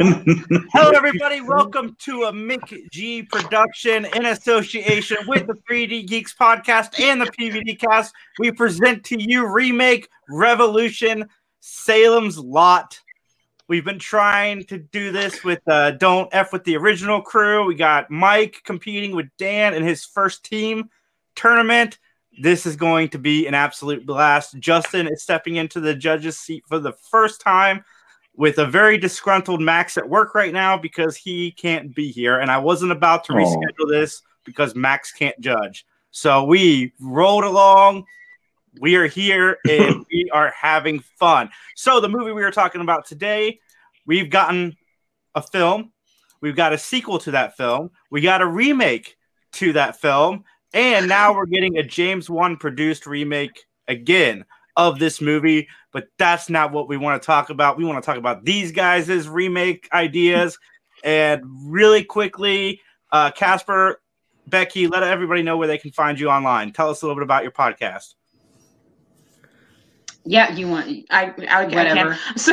Hello, everybody. Welcome to a Mick G production in association with the 3D Geeks podcast and the PVD cast. We present to you Remake Revolution Salem's Lot. We've been trying to do this with uh, Don't F with the original crew. We got Mike competing with Dan in his first team tournament. This is going to be an absolute blast. Justin is stepping into the judge's seat for the first time with a very disgruntled Max at work right now because he can't be here. And I wasn't about to reschedule this because Max can't judge. So we rolled along. We are here and we are having fun. So, the movie we are talking about today, we've gotten a film, we've got a sequel to that film, we got a remake to that film, and now we're getting a James Wan produced remake again of this movie. But that's not what we want to talk about. We want to talk about these guys' remake ideas. and really quickly, uh, Casper, Becky, let everybody know where they can find you online. Tell us a little bit about your podcast. Yeah, you want I, I whatever. I so,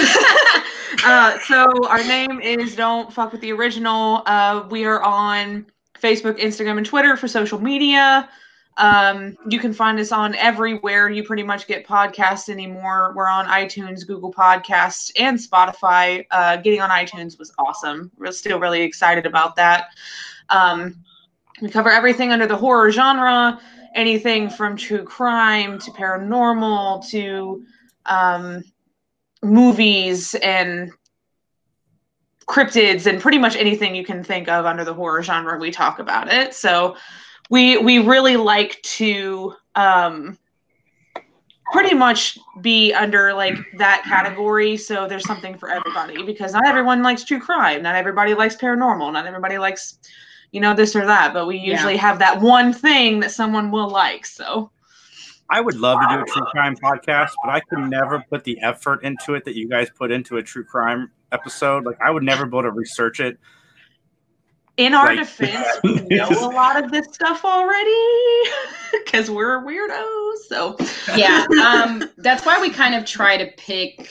uh, so our name is Don't Fuck with the Original. Uh, we are on Facebook, Instagram, and Twitter for social media. Um, you can find us on everywhere you pretty much get podcasts anymore. We're on iTunes, Google Podcasts, and Spotify. Uh, getting on iTunes was awesome. We're still really excited about that. Um, we cover everything under the horror genre, anything from true crime to paranormal to um, movies and cryptids and pretty much anything you can think of under the horror genre. We talk about it. So we we really like to um, pretty much be under like that category. So there's something for everybody because not everyone likes true crime, not everybody likes paranormal, not everybody likes you know this or that. But we usually Yeah. have that one thing that someone will like. So I would love to do a true crime podcast, but I could never put the effort into it that you guys put into a true crime episode. Like I would never be able to research it. In our Right. defense, we know a lot of this stuff already because we're weirdos. So yeah, um, that's why we kind of try to pick.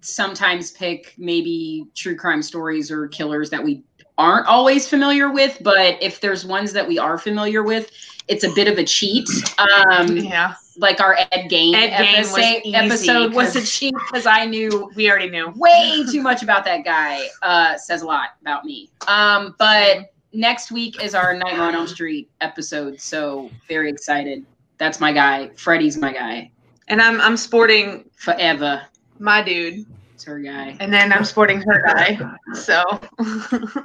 Sometimes pick maybe true crime stories or killers that we aren't always familiar with, but if there's ones that we are familiar with, it's a bit of a cheat. Um, yeah, like our Ed Gain, Ed Gein was episode, was a cheat because I knew we already knew. way too much about that guy. Uh, says a lot about me. Um, but next week is our Nightmare on Elm Street episode, so very excited. That's my guy. Freddie's my guy And I'm I'm sporting forever. my dude, It's her guy. and then I'm sporting her guy. So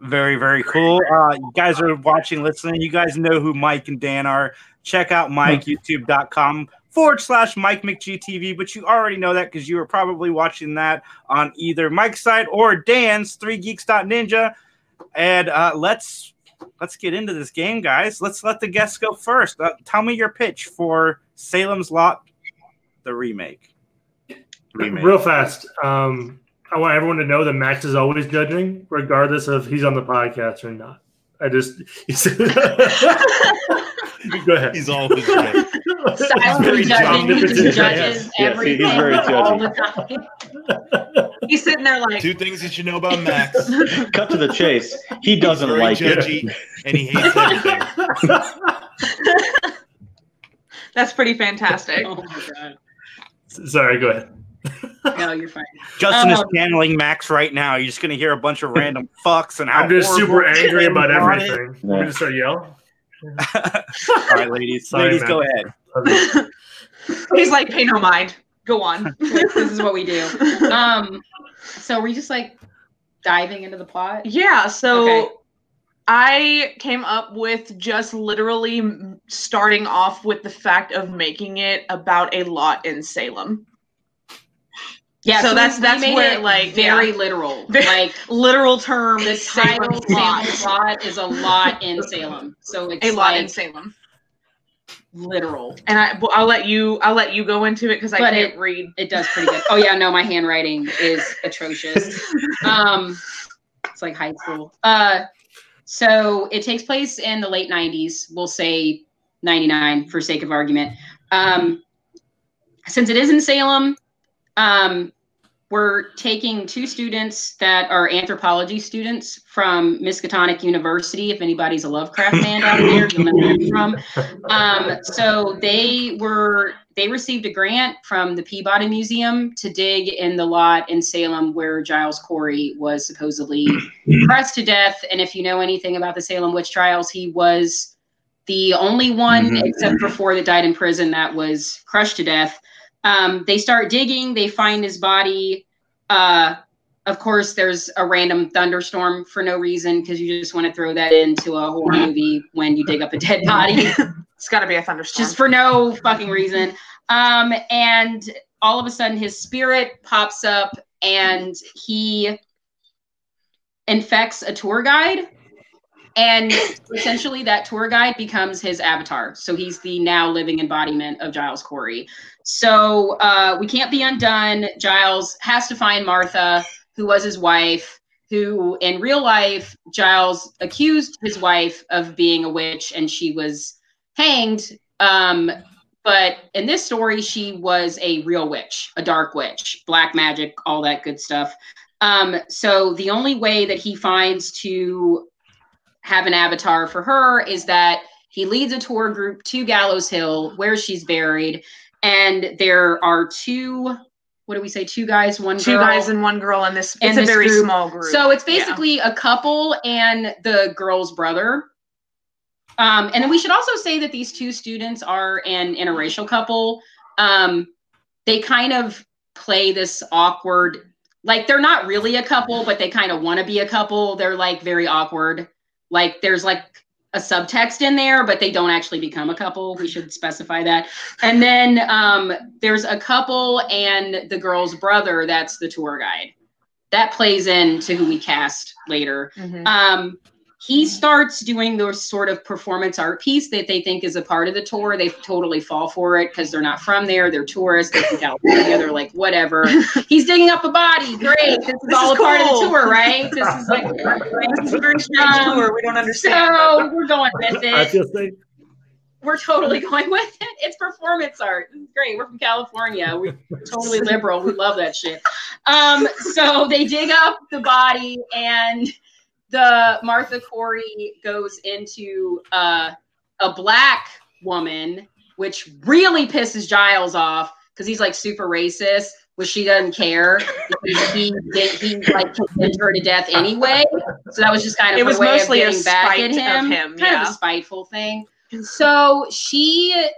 Very, very cool. Uh, you guys are watching, listening. You guys know who Mike and Dan are. Check out Mike, youtube.com forward slash Mike McGTV. But you already know that because you were probably watching that on either Mike's side or Dan's 3geeks.ninja. And uh, let's let's get into this game, guys. Let's let the guests go first. Uh, tell me your pitch for Salem's Lot, the remake. Remake. Real fast. Um, I want everyone to know that Max is always judging, regardless of he's on the podcast or not. I just go ahead. He's always judging. Silently He's very judging. He omnipotent. just judges Yes, everything he's very all judgy. the time. he's sitting there like, Two things that you should know about Max. Cut to the chase. He doesn't Very like it. and he hates everything. that's pretty fantastic. Oh my god. Sorry, go ahead. No, you're fine. Justin is Um, channeling Max right now. You're just going to hear a bunch of random fucks and how I'm just super angry about brought it. everything. Yeah. Want me to start yelling? All right, ladies. Sorry, ladies, man. go ahead. Okay. he's like, pay no mind. Go on. this is what we do. Um, so we're just like diving into the plot. Yeah, so Okay. I came up with just literally starting off with the fact of making it about a lot in Salem. Yeah, So we- that's- we that's made where, like, very yeah. literal. Like Literal term the title lot. Salem lot is a lot in Salem, so it's A lot like in Salem. literal. And I well, I'll let you I'll let you go into it because I But can't it- read. It does pretty good. Oh yeah, no, my handwriting is atrocious. Um, it's like high school. Uh, so it takes place in the late '90s. We'll say '99 for sake of argument. Um, since it is in Salem, um, we're taking two students that are anthropology students from Miskatonic University. If anybody's a Lovecraft fan out there, you'll know where from. Um, so they were they received a grant from the Peabody Museum to dig in the lot in Salem where Giles Corey was supposedly pressed to death. And if you know anything about the Salem witch trials, he was the only one, Mhm. except for four that died in prison, that was crushed to death. Um, they start digging, they find his body. Uh, of course, there's a random thunderstorm for no reason because you just want to throw that into a horror movie when you dig up a dead body It's got to be a thunderstorm. just for no fucking reason. Um, and all of a sudden, his spirit pops up and he infects a tour guide. And essentially, that tour guide becomes his avatar. So he's the now living embodiment of Giles Corey. So uh, we can't be undone. Giles has to find Martha, who was his wife, who in real life, Giles accused his wife of being a witch and she was hanged. Um, but in this story, she was a real witch, a dark witch, black magic, all that good stuff. Um, so the only way that he finds to have an avatar for her is that he leads a tour group to Gallows Hill, where she's buried, and there are two. What do we say? Two guys, one two girl. guys and one girl in this. It's a this very group. small group. So it's Yeah. basically a couple and the girl's brother. Um, and then we should also say that these two students are an interracial couple. Um, they kind of play this awkward, like they're not really a couple, but they kind of want to be a couple. They're like very awkward. Like there's like a subtext in there, but they don't actually become a couple. We should specify that. And then um, there's a couple and the girl's brother. That's the tour guide. That plays into who we cast later. Mhm. Um, he starts doing the sort of performance art piece that they think is a part of the tour. They totally fall for it because they're not from there. They're tourists. They're from California. They're like, whatever. He's digging up a body. Great. This is This all is a part of the tour, right? This is like, this is a very strange Um, tour. We don't understand. so we're going with I it. feel safe. We're totally going with it. It's performance art. This great. We're from California. We're totally liberal. We love that shit. Um, so they dig up the body and the Martha Corey goes into uh, a black woman, which really pisses Giles off because he's like super racist, which she doesn't care. because he did he like condemned her to death anyway. So that was just kind of It was way mostly a of getting back spite at of him. him, kind yeah. of a spiteful thing. So she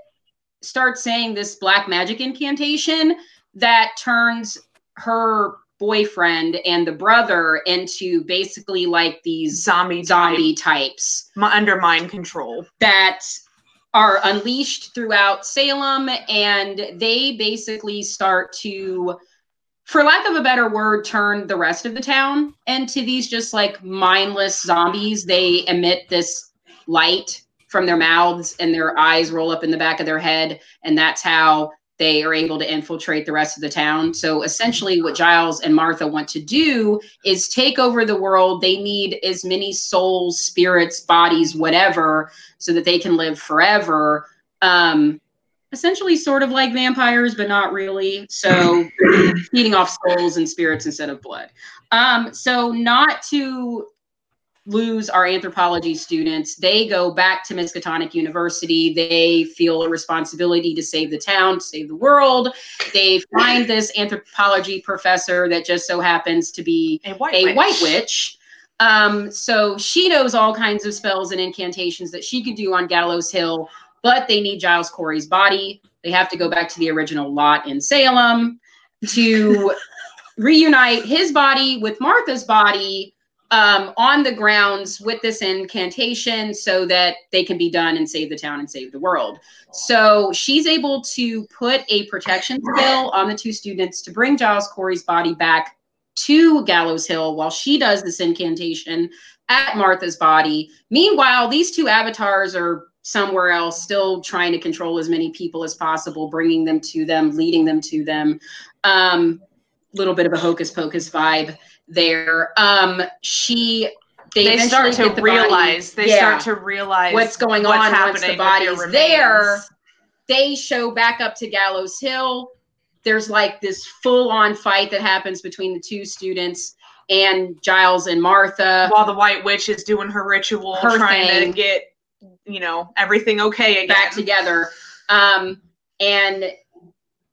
starts saying this black magic incantation that turns her boyfriend and the brother into basically like these zombie zombie types zombie under mind control. that are unleashed throughout Salem and they basically start to for lack of a better word turn the rest of the town into these just like mindless zombies they emit this light from their mouths and their eyes roll up in the back of their head and that's how they are able to infiltrate the rest of the town. So essentially, what Giles and Martha want to do is take over the world. They need as many souls, spirits, bodies, whatever, so that they can live forever. Um, essentially, sort of like vampires, but not really. So, feeding off souls and spirits instead of blood. Um, so, not to lose our anthropology students. They go back to Miskatonic University. They feel a responsibility to save the town, to save the world. They find this anthropology professor that just so happens to be A white a witch. white witch. Um, so she knows all kinds of spells and incantations that she could do on Gallows Hill, but they need Giles Corey's body. They have to go back to the original lot in Salem to reunite his body with Martha's body um, on the grounds with this incantation so that they can be done and save the town and save the world. So she's able to put a protection spell on the two students to bring Giles Corey's body back to Gallows Hill while she does this incantation at Martha's body. Meanwhile, these two avatars are somewhere else, still trying to control as many people as possible, bringing them to them, leading them to them. Um, little bit of a hocus pocus vibe there. Um, she they, They start to the body- realize. They Yeah. start to realize what's going what's on once the body's there. They show back up to Gallows Hill. there's like this full on fight that happens between the two students and Giles and Martha. While the White Witch is doing her ritual, Her trying thing. to get, you know, everything okay again. back together. Um, and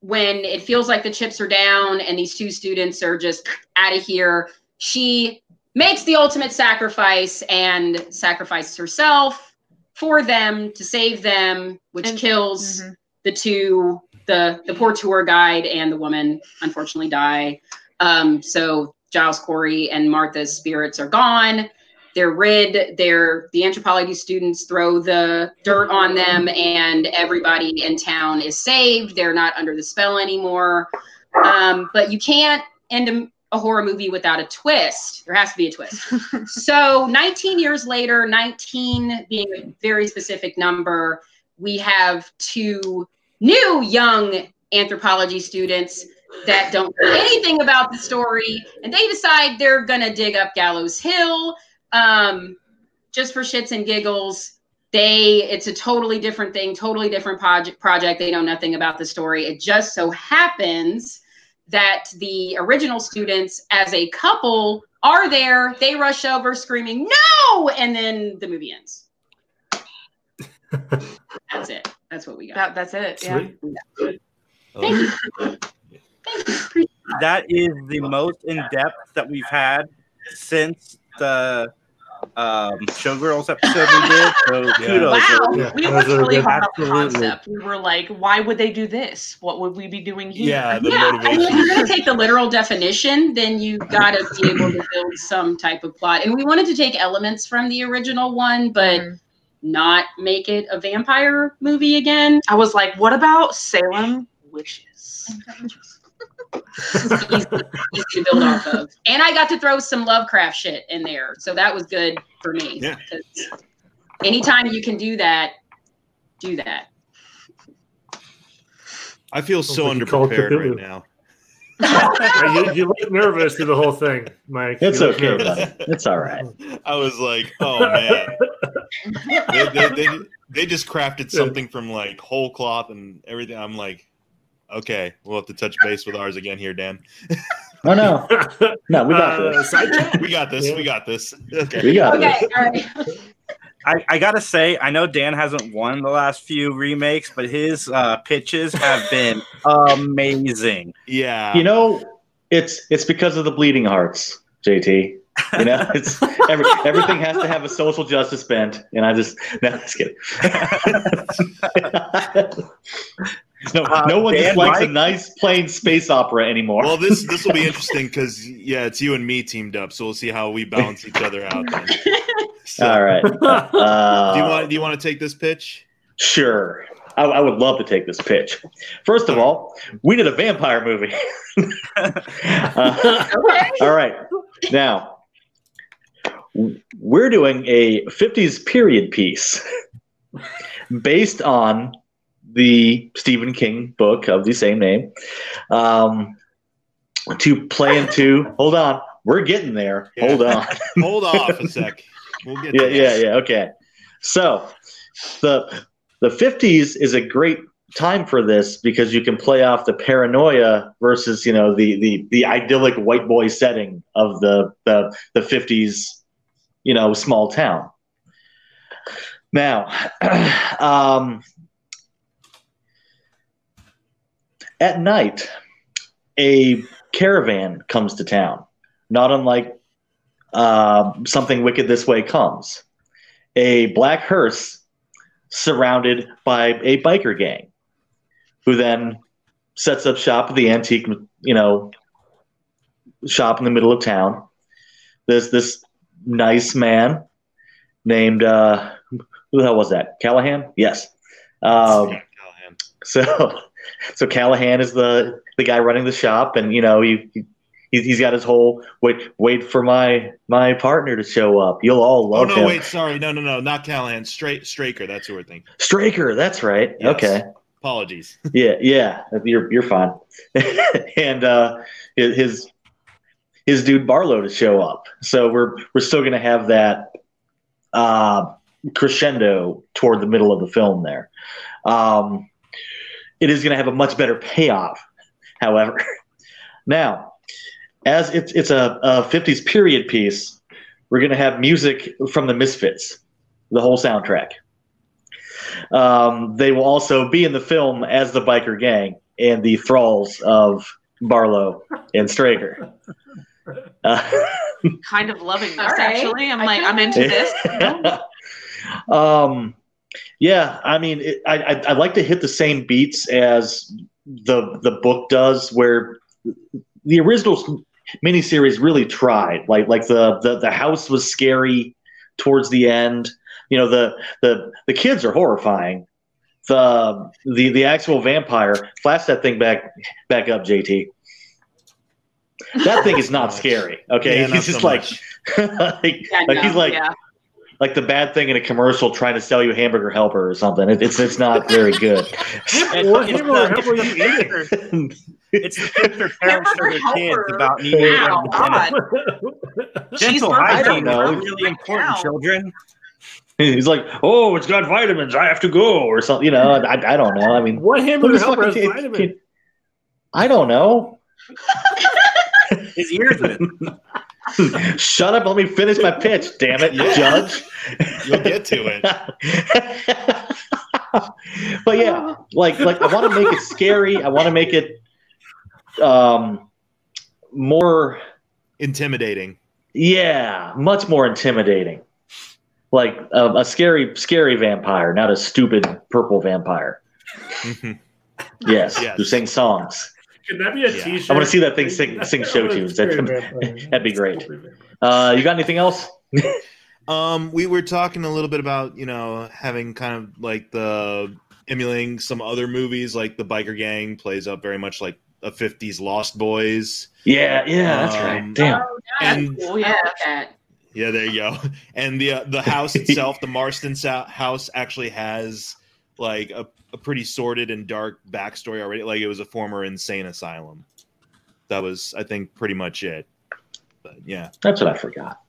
when it feels like the chips are down and these two students are just out of here, she makes the ultimate sacrifice and sacrifices herself for them to save them, which And- kills Mhm. the two, the the poor tour guide and the woman unfortunately die. Um, so Giles Corey and Martha's spirits are gone. They're rid. They're the anthropology students throw the dirt on them, and everybody in town is saved. They're not under the spell anymore. Um, but you can't end a, a horror movie without a twist. There has to be a twist. so 19 years later, 19 being a very specific number, we have two new young anthropology students that don't know anything about the story, and they decide they're gonna dig up Gallows Hill um, just for shits and giggles. They it's a totally different thing, totally different project. Project. They know nothing about the story. It just so happens that the original students, as a couple, are there. They rush over screaming "No!" and then the movie ends. That's it. That's what we got. That, that's it. Yeah. Sweet. Thank you. Thank you. That is the most in depth that we've had since the um, Showgirls episode we did. So kudos. Wow, Yeah, we that went was really really hard on the concept. We were like, why would they do this? What would we be doing here? Yeah, the yeah, I mean, if you're going to take the literal definition, then you got to be able to build some type of plot. And we wanted to take elements from the original one, but Mhm. not make it a vampire movie again. I was like, what about Salem witches? Easy, easy to build off of. And I got to throw some Lovecraft shit in there, so that was good for me. Yeah. 'Cause Anytime you can do that, do that. I feel so like underprepared right now. You, you look nervous through the whole thing, Mike. It's okay, nervous. It's all right. I was like, oh man. they, they, they, they just crafted something from like whole cloth and everything. I'm like, okay, we'll have to touch base with ours again here, Dan. Oh no, no, we got Uh, this. We got this. We got this. Okay. We got Okay, this. all right. I, I gotta say, I know Dan hasn't won the last few remakes, but his uh, pitches have been amazing. Yeah. You know, it's it's because of the bleeding hearts, JT. You know, it's every, everything has to have a social justice bent, and I just no, just kidding. no, Uh, no one Dan, just likes a nice plain space opera anymore. well, this this will be interesting because yeah, it's you and me teamed up, so we'll see how we balance each other out. Then. So, All right. Uh, Do you want do you want to take this pitch? Sure. I, I would love to take this pitch. First of all, we did a vampire movie. Uh, Okay. all right. Now, we're doing a 50s period piece based on the Stephen King book of the same name um, to play into. Hold on. We're getting there. Yeah. Hold on. Hold off a sec. We'll get yeah, yeah, yeah. Okay. So the the fifties is a great time for this because you can play off the paranoia versus you know the the the idyllic white boy setting of the the the fifties, you know, small town. Now, um, at night, a caravan comes to town, not unlike uh, something wicked this way comes. A black hearse surrounded by a biker gang, who then sets up shop at the antique, you know, shop in the middle of town. There's this nice man named uh, who the hell was that? Callahan? Yes. Um, Callahan. so, so Callahan is the the guy running the shop, and you know he, he he's got his whole wait wait for my my partner to show up. You'll all love him. Oh no! him. Wait, sorry, no, no, no, not Callahan. Straight Straker. That's who we're thinking. Straker, that's right. Yes. Okay, Apologies. yeah, yeah, you're you're fine. and uh, his- his his dude Barlow to show up. So we're we're still gonna have that uh, crescendo toward the middle of the film there. Um, it is gonna have a much better payoff However, now as it's it's a, a 50s period piece, we're going to have music from the Misfits, the whole soundtrack. Um, they will also be in the film as the biker gang and the thralls of Barlow and Straker. Uh, Kind of loving this, All right. actually. I'm I like, I'm into this. um, yeah, I mean, it, I, I I like to hit the same beats as the the book does, where the original miniseries really tried. Like like the the the house was scary towards the end. You know, the the the kids are horrifying. The the the actual vampire. Flash that thing back back up, JT. That thing is not scary. Okay, Yeah, not he's just so like, like, Yeah, like he's like yeah. Like the bad thing in a commercial trying to sell you hamburger helper or something. It, it's it's not very good. It's hamburger the- helper it's you the It's the picture parents show their kids about needing to Wow, go to God. the I don't hygiene know. is really important, Wow. children. He's like, oh, it's got vitamins. I have to go or something. You know, I, I don't know. I mean, What hamburger Who's helper has fucking- vitamin? I don't know. His ears in. Shut up. Let me finish my pitch. Damn it, Yeah. Judge. You'll get to it. but yeah, like like I want to make it scary. I want to make it um more Intimidating. yeah, much more intimidating. Like a, a scary scary vampire, not a stupid purple vampire. Yes, Yes. who sing songs. Can that be a Yeah. t-shirt? I wanna see that thing sing- sing show tunes. That'd- that'd be great. Uh, you got anything else? Um, we were talking a little bit about you know having kind of like the emulating some other movies, like the Biker Gang plays up very much like a '50s Lost Boys. Yeah, yeah, that's Um, right. Damn. Oh, yeah, And Oh, yeah. like that. yeah, there you go. And the uh, the house itself, the Marsten house, actually has like a, a pretty sordid and dark backstory already. Like it was a former insane asylum. That was, I think, pretty much it. But yeah, That's what I forgot.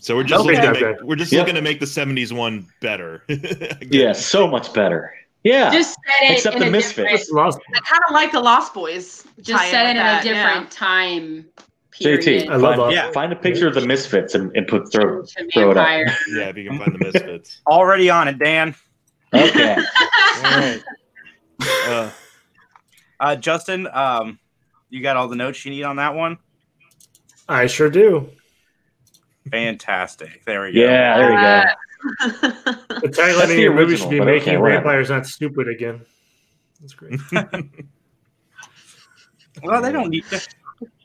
so we're just Okay. looking to make, we're just Yep. looking to make the '70s one better. Yeah, so much better. Yeah. Just set it Except in the a Misfits. different, I kind of like the Lost Boys. just tie-in set it in that, a different time period. JT, I love find, that. Yeah. find a picture of the Misfits and, and put throw. throw it up. yeah, if you can find the Misfits. Already on it, Dan. Okay. All right. Uh, Uh, Justin, um, you got all the notes you need on that one? I sure do. Fantastic. There we go. yeah, there we go. The That's tagline the of your movie should be but making okay, vampires not stupid again. That's great. Well, they don't need to.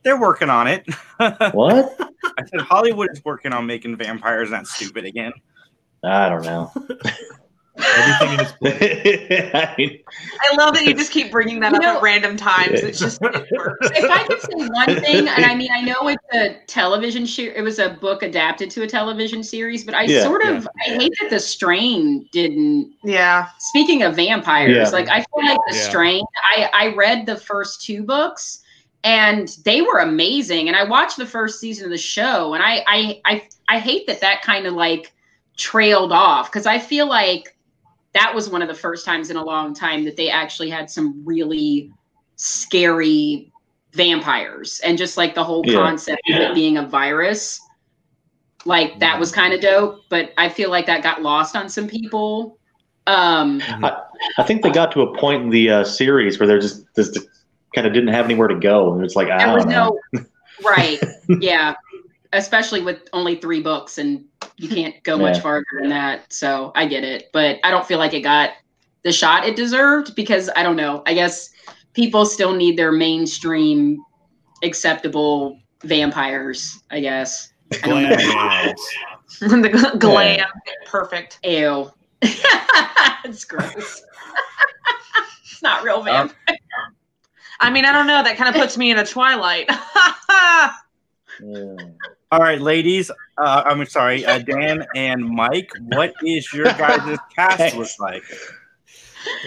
They're working on it. What? I said Hollywood is working on making vampires not stupid again. I don't know. everything in. I mean, I love that you just keep bringing that You up know- at random times. It's just it works. if I could say one thing, and I mean, I know it's a television show, it was a book adapted to a television series, but I Yeah, sort of I hate that the strain didn't. yeah. Speaking of vampires, Yeah. like I feel like the Yeah. strain. I I read the first two books, and they were amazing. And I watched the first season of the show, and I I I, I hate that that kind of like trailed off because I feel like that was one of the first times in a long time that they actually had some really scary vampires and just like the whole Yeah. concept of it being a virus like that was kind of dope but i feel like that got lost on some people um I think they got to a point in the uh, series where they're just, just kind of didn't have anywhere to go, and it's like I don't was know. no right yeah especially with only three books and you can't go much farther than that so i get it but i don't feel like it got the shot it deserved because i don't know i guess people still need their mainstream acceptable vampires i guess I don't know. Glam. the gl- glam. Perfect. Ew. it's gross. it's not real uh, vampire. I mean, I don't know. That kind of puts me in a twilight. Yeah. All right, ladies. Uh, I'm sorry, uh, Dan and Mike. What is your guys' cast Thanks. look like?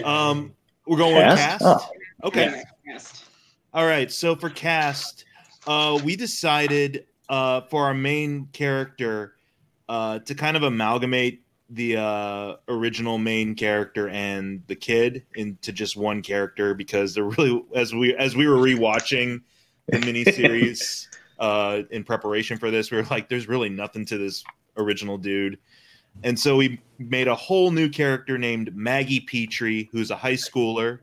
Um, we're going with Cast? cast. Oh. Okay. Yes. All right. So for cast, uh, we decided uh, for our main character uh, to kind of amalgamate the uh, original main character and the kid into just one character because they're really as we as we were rewatching the miniseries uh, in preparation for this, we were like, "There's really nothing to this original dude," and so we made a whole new character named Maggie Petrie, who's a high schooler.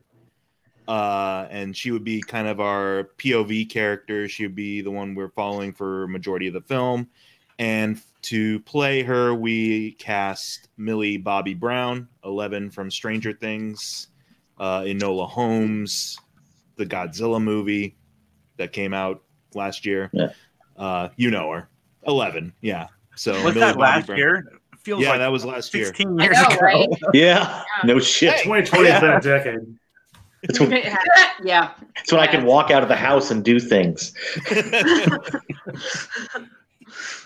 Uh, and she would be kind of our POV character. She would be the one we're following for majority of the film. And to play her, we cast Millie Bobby Brown, Eleven from Stranger Things, uh, Enola Holmes, the Godzilla movie that came out last year. Yeah. Uh, you know her, Eleven. Yeah. So Was Millie that Bobby last Brown. year? Feels Yeah, like that was last year. 16 I years know, ago. right? Yeah, no shit. 2020 has been a decade. It's when, yeah. it's when I can walk out of the house and do things.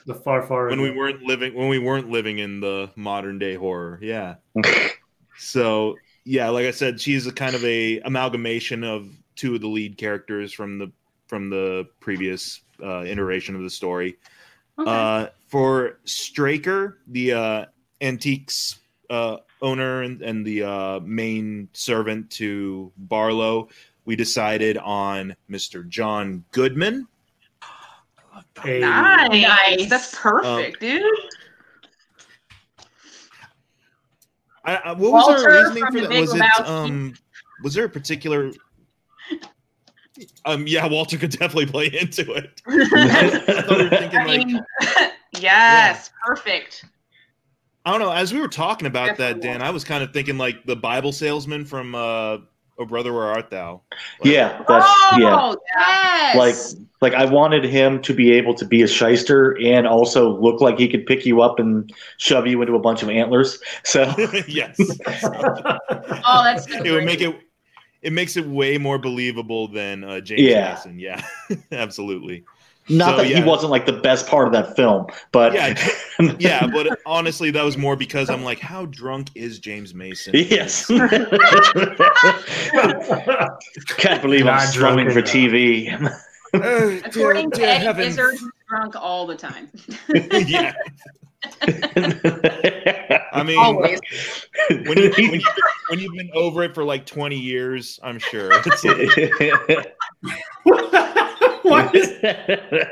The far, far. when we weren't living when we weren't living in the modern day horror yeah so yeah like i said she's a kind of a amalgamation of two of the lead characters from the from the previous uh, iteration of the story Okay. uh, for straker the uh, antiques uh, owner and, and the uh, main servant to barlow we decided on mr john goodman Hey, Nice. Nice. That's perfect, dude. I, I, what was Walter our reasoning for that? Big Was it um was there a particular um yeah, Walter could definitely play into it. I thought we were thinking I like mean, yes, perfect. I don't know, as we were talking about that, Dan, I was kind of thinking like the Bible salesman from uh Oh Brother Where Art Thou? Like, Yeah, that's yeah. oh, yes. Like like I wanted him to be able to be a shyster and also look like he could pick you up and shove you into a bunch of antlers. So yes. oh, that's so It would make it it makes it way more believable than uh, James Yeah. Mason. Yeah, absolutely. Not So, that yeah. he wasn't like the best part of that film, but Yeah, Yeah, but honestly, that was more because I'm like, how drunk is James Mason? yes. Can't believe I'm Not strumming drunk for enough. TV. Uh, According to Eddie Izzard, he's drunk all the time. yeah, I mean, Always. when, you, when, you've been, when you've been over it for like 20 years, I'm sure. It's like, what is that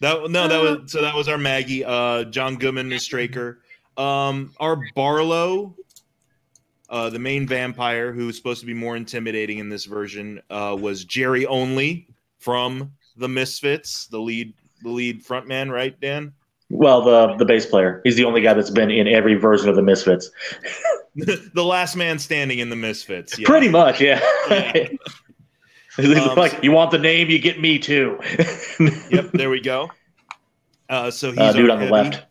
no, that was so that was our Maggie. Uh, John Goodman is Straker. Um, our Barlow, uh, the main vampire who was supposed to be more intimidating in this version, uh, was Jerry Only from the Misfits, the lead the lead frontman, right, Dan? well, the the bass player. He's the only guy that's been in every version of the Misfits. the last man standing in the Misfits. Yeah. Pretty much, yeah. Yeah. Um, like you want the name, you get me too. Yep, there we go. Uh, so he's Uh, dude on the left,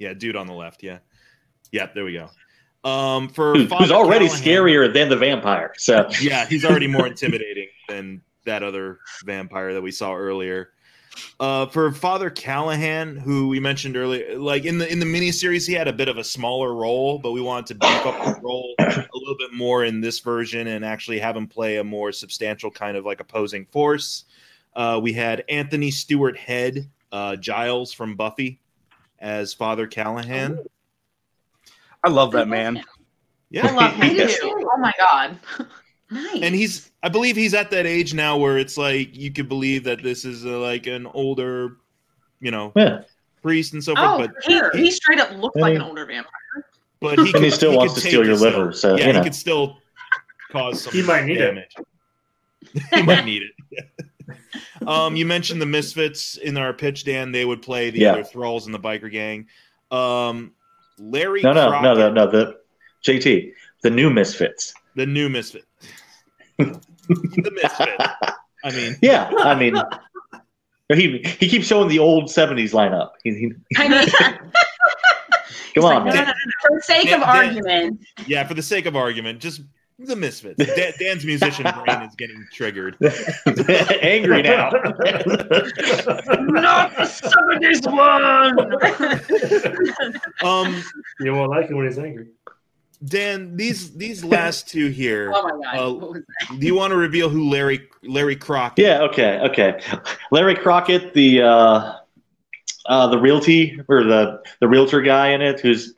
Yeah, dude on the left. Yeah, yep, there we go. Um, for who's, who's already Callahan- scarier than the vampire. So Yeah, he's already more intimidating than that other vampire that we saw earlier. Uh, for Father Callahan, who we mentioned earlier, like in the in the miniseries, he had a bit of a smaller role, but we wanted to beef up the role a little bit more in this version and actually have him play a more substantial kind of like opposing force. Uh, we had Anthony Stewart Head, uh, Giles from Buffy, as Father Callahan. I love that man. Yeah, I Yeah, love him Yes. too. Oh my god. Nice. and he's i believe he's at that age now where it's like you could believe that this is uh like an older you know yeah, priest and so forth Oh, but He, sure. he straight up looked like an older vampire. but he, and could- he still he wants to steal your liver. though. So yeah you know, he could still cause some He might need it. damage he might need it um you mentioned the misfits in our pitch dan they would play the Yeah. other thralls in the biker gang um larry no, no, no, Crockett, no, no. The JT, the new Misfits. the new misfit the misfit i mean Yeah, I mean, he he keeps showing the old '70s lineup. He, he, I mean, come on, no, no, no, no. For the sake of Dan- Dan- argument, Yeah, for the sake of argument, just the misfits. Dan, Dan's musician brain is getting triggered. angry now. Not the seventies one. Um, You won't like it when he's angry. Dan, these these last two here. oh my god, Uh, Do you want to reveal who Larry Larry Crockett? yeah, okay, okay. Larry Crockett, the uh, uh, the realty or the the realtor guy in it, who's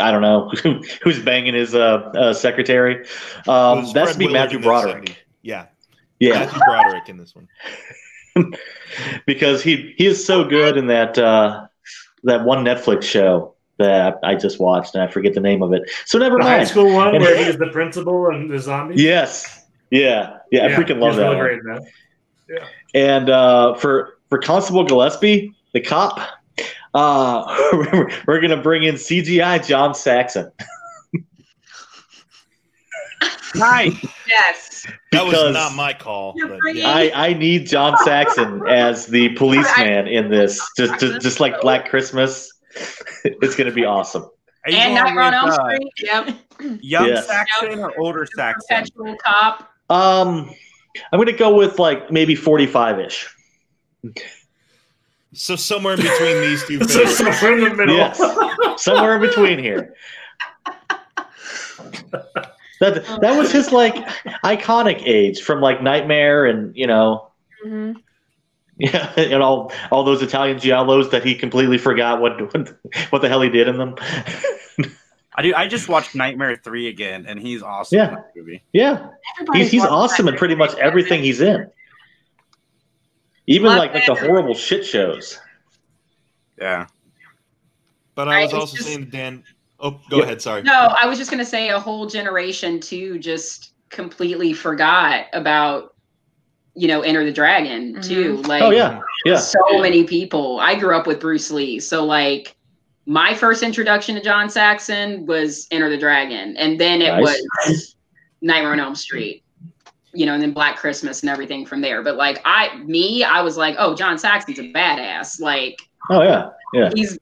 I don't know who's banging his uh, uh secretary. Um, Who's that's Fred to be Matthew Broderick. Yeah, Yeah, Matthew Broderick in this one. because he he is so good in that uh, that one Netflix show that I just watched, and I forget the name of it. So never The high mind. school one And- where he's the principal and the zombie. Yes, yeah, yeah, I freaking love that. really one. great in. And uh, for for Constable Gillespie, the cop, uh, we're, we're gonna bring in CGI John Saxon Nice. Yes. That was not my call. You're but bringing- yeah. I, I need John Saxon as the policeman in this, just just, just like Black Christmas. It's gonna be awesome. And going Nightmare on Elm uh, Street. Yep. Young Yes. Saxon or older Saxon? Perpetual cop. Um, I'm gonna go with like maybe 45 ish. So somewhere in between these two So somewhere in the middle. Yes. Somewhere in between here. That that was his like iconic age from like Nightmare and you know hmm yeah and all all those Italian giallos that he completely forgot what what, what the hell he did in them. I do. I just watched Nightmare Three again, and he's awesome Yeah. in that movie. yeah, he's he's awesome in pretty much everything he's in. Even like like the horrible shit shows. Yeah. But I was Right, it's also just- saying, Dan. Oh, go Yeah. ahead. Sorry. No, I was just gonna say a whole generation too just completely forgot about you know Enter the Dragon mm-hmm. too. Like Oh yeah, yeah. so many people. I grew up with Bruce Lee, so like my first introduction to John Saxon was Enter the Dragon, and then it Nice. was Nightmare on Elm Street. You know, and then Black Christmas and everything from there. But like I, me, I was like, oh, John Saxon's a badass. Like Oh yeah, yeah. he's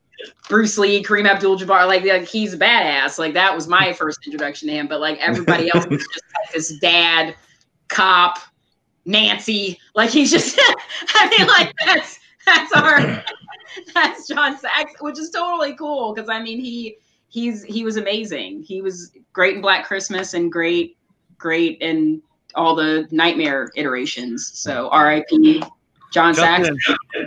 Bruce Lee, Kareem Abdul-Jabbar, like, like he's a badass. Like that was my first introduction to him. But like everybody else was just like this dad, cop, Nancy. Like he's just, I mean, like that's that's our that's John Sachs, which is totally cool because I mean he he's he was amazing. He was great in Black Christmas and great great in all the Nightmare iterations. So R.I.P. John Sachs.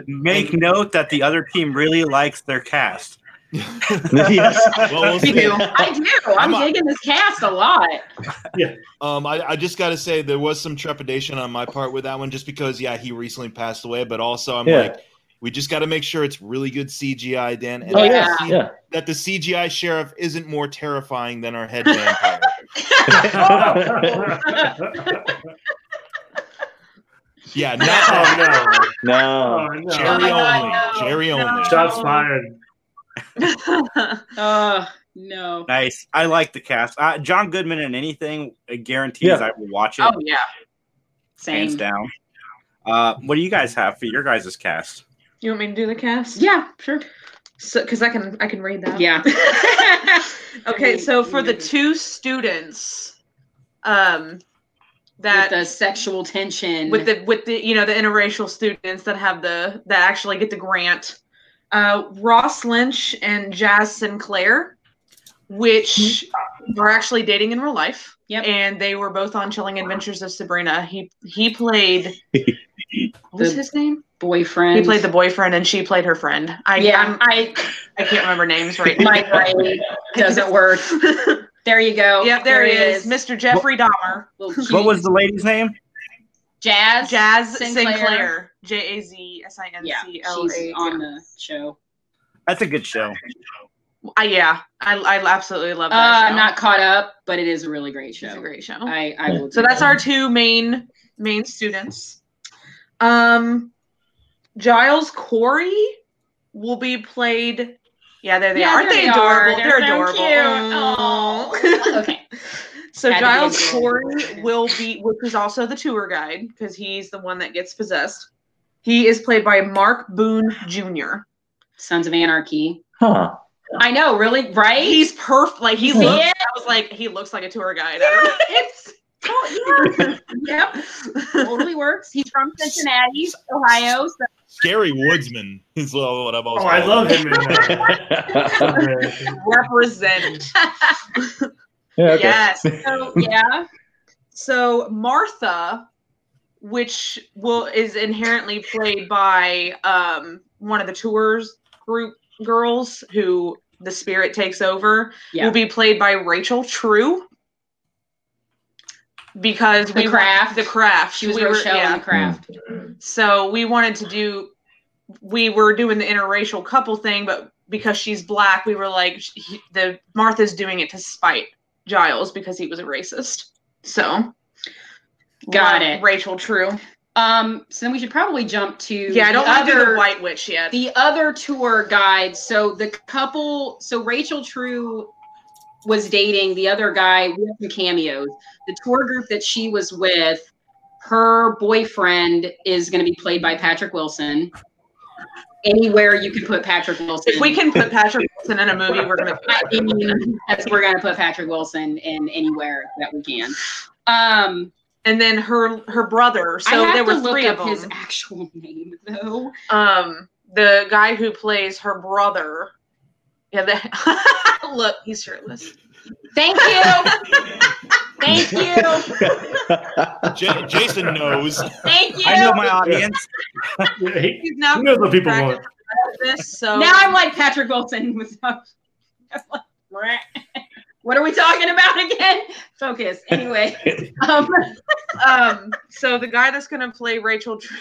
Make note that the other team really likes their cast. yes. Well, we'll I do. I do. I'm I'm a- digging this cast a lot. Yeah. Um, I, I just got to say there was some trepidation on my part with that one, just because yeah, he recently passed away, but also I'm Yeah. like, we just got to make sure it's really good CGI, Dan, and Oh that yeah, the C- yeah. that the CGI sheriff isn't more terrifying than our head vampire. yeah, not oh no. no. Oh no. Jerry Oh my God, only. no. Jerry No. only. Shots fired. Uh, no. Nice. I like the cast. Uh, John Goodman in anything guarantees Yeah. I will watch it Oh yeah. hands down. Uh, what do you guys have for your guys' cast? You want me to do the cast? Yeah, sure. So, because I can, I can read that. Yeah. Okay, so for the two students, um, that With the sexual tension. with the with the you know the interracial students that have the that actually get the grant uh ross lynch and Jaz sinclair which are actually dating in real life Yep. and they were both on chilling adventures of sabrina he he played what was his name boyfriend. he played the boyfriend and she played her friend i Yeah, I'm, I i can't remember names right my brain doesn't work. There you go. yep there, he is mr jeffrey dahmer What was the lady's name? Jaz? Jaz Sinclair. sinclair, j-a-z-s-i-n-c-l-a she's on the show. That's a good show. Uh, yeah, I, I absolutely love Uh, that. I'm not caught up, but it is a really great It's show. a great show. I, I will so that's our two main main students. Um, Giles Corey will be played. Yeah, there they Yeah, are. Aren't they they adorable? are. They're, They're so adorable. cute. Aw. Aw. Okay. so Had to Giles. Corey will be, which is also the tour guide because he's the one that gets possessed. He is played by Mark Boone Jr. Sons of Anarchy. Huh. I know, really, right? He's perfect. Like he See looks. it? I was like, he looks like a tour guide. I don't know. it's yep, totally works. He's from Cincinnati, Ohio. So Scary Woodsman is what I've also. Oh, I love him. Represent. Yeah, okay. Yes. So yeah, So Martha, which will is inherently played by um, one of the tours group girls who the spirit takes over, Yeah. will be played by Rachel True. Because The we wa- Craft. the craft. She was we were- yeah. in the craft. So we wanted to do, we were doing the interracial couple thing, but because she's black, we were like, he, the Martha's doing it to spite Giles because he was a racist. So, Got it. Rachel True. Um, so then we should probably jump to Yeah, I don't the to do the White Witch yet. the other tour guide. So the couple, so Rachel True was dating the other guy. Have some cameos. The tour group that she was with, her boyfriend is going to be played by Patrick Wilson. Anywhere you can put Patrick Wilson. if we can put Patrick Wilson in a movie, we're gonna. I mean, we're gonna put Patrick Wilson in anywhere that we can. Um, And then her her brother. So there were look three of his actual name though. Um, the guy who plays her brother. Yeah, the, look, he's shirtless. Thank you, thank you, J- Jason knows. thank you. I know my audience. Yeah, he, He's now he knows what people want. this, so Now I'm like Patrick Wilson without. what are we talking about again? Focus. Anyway, um, um, so the guy that's gonna play Rachel. Tr-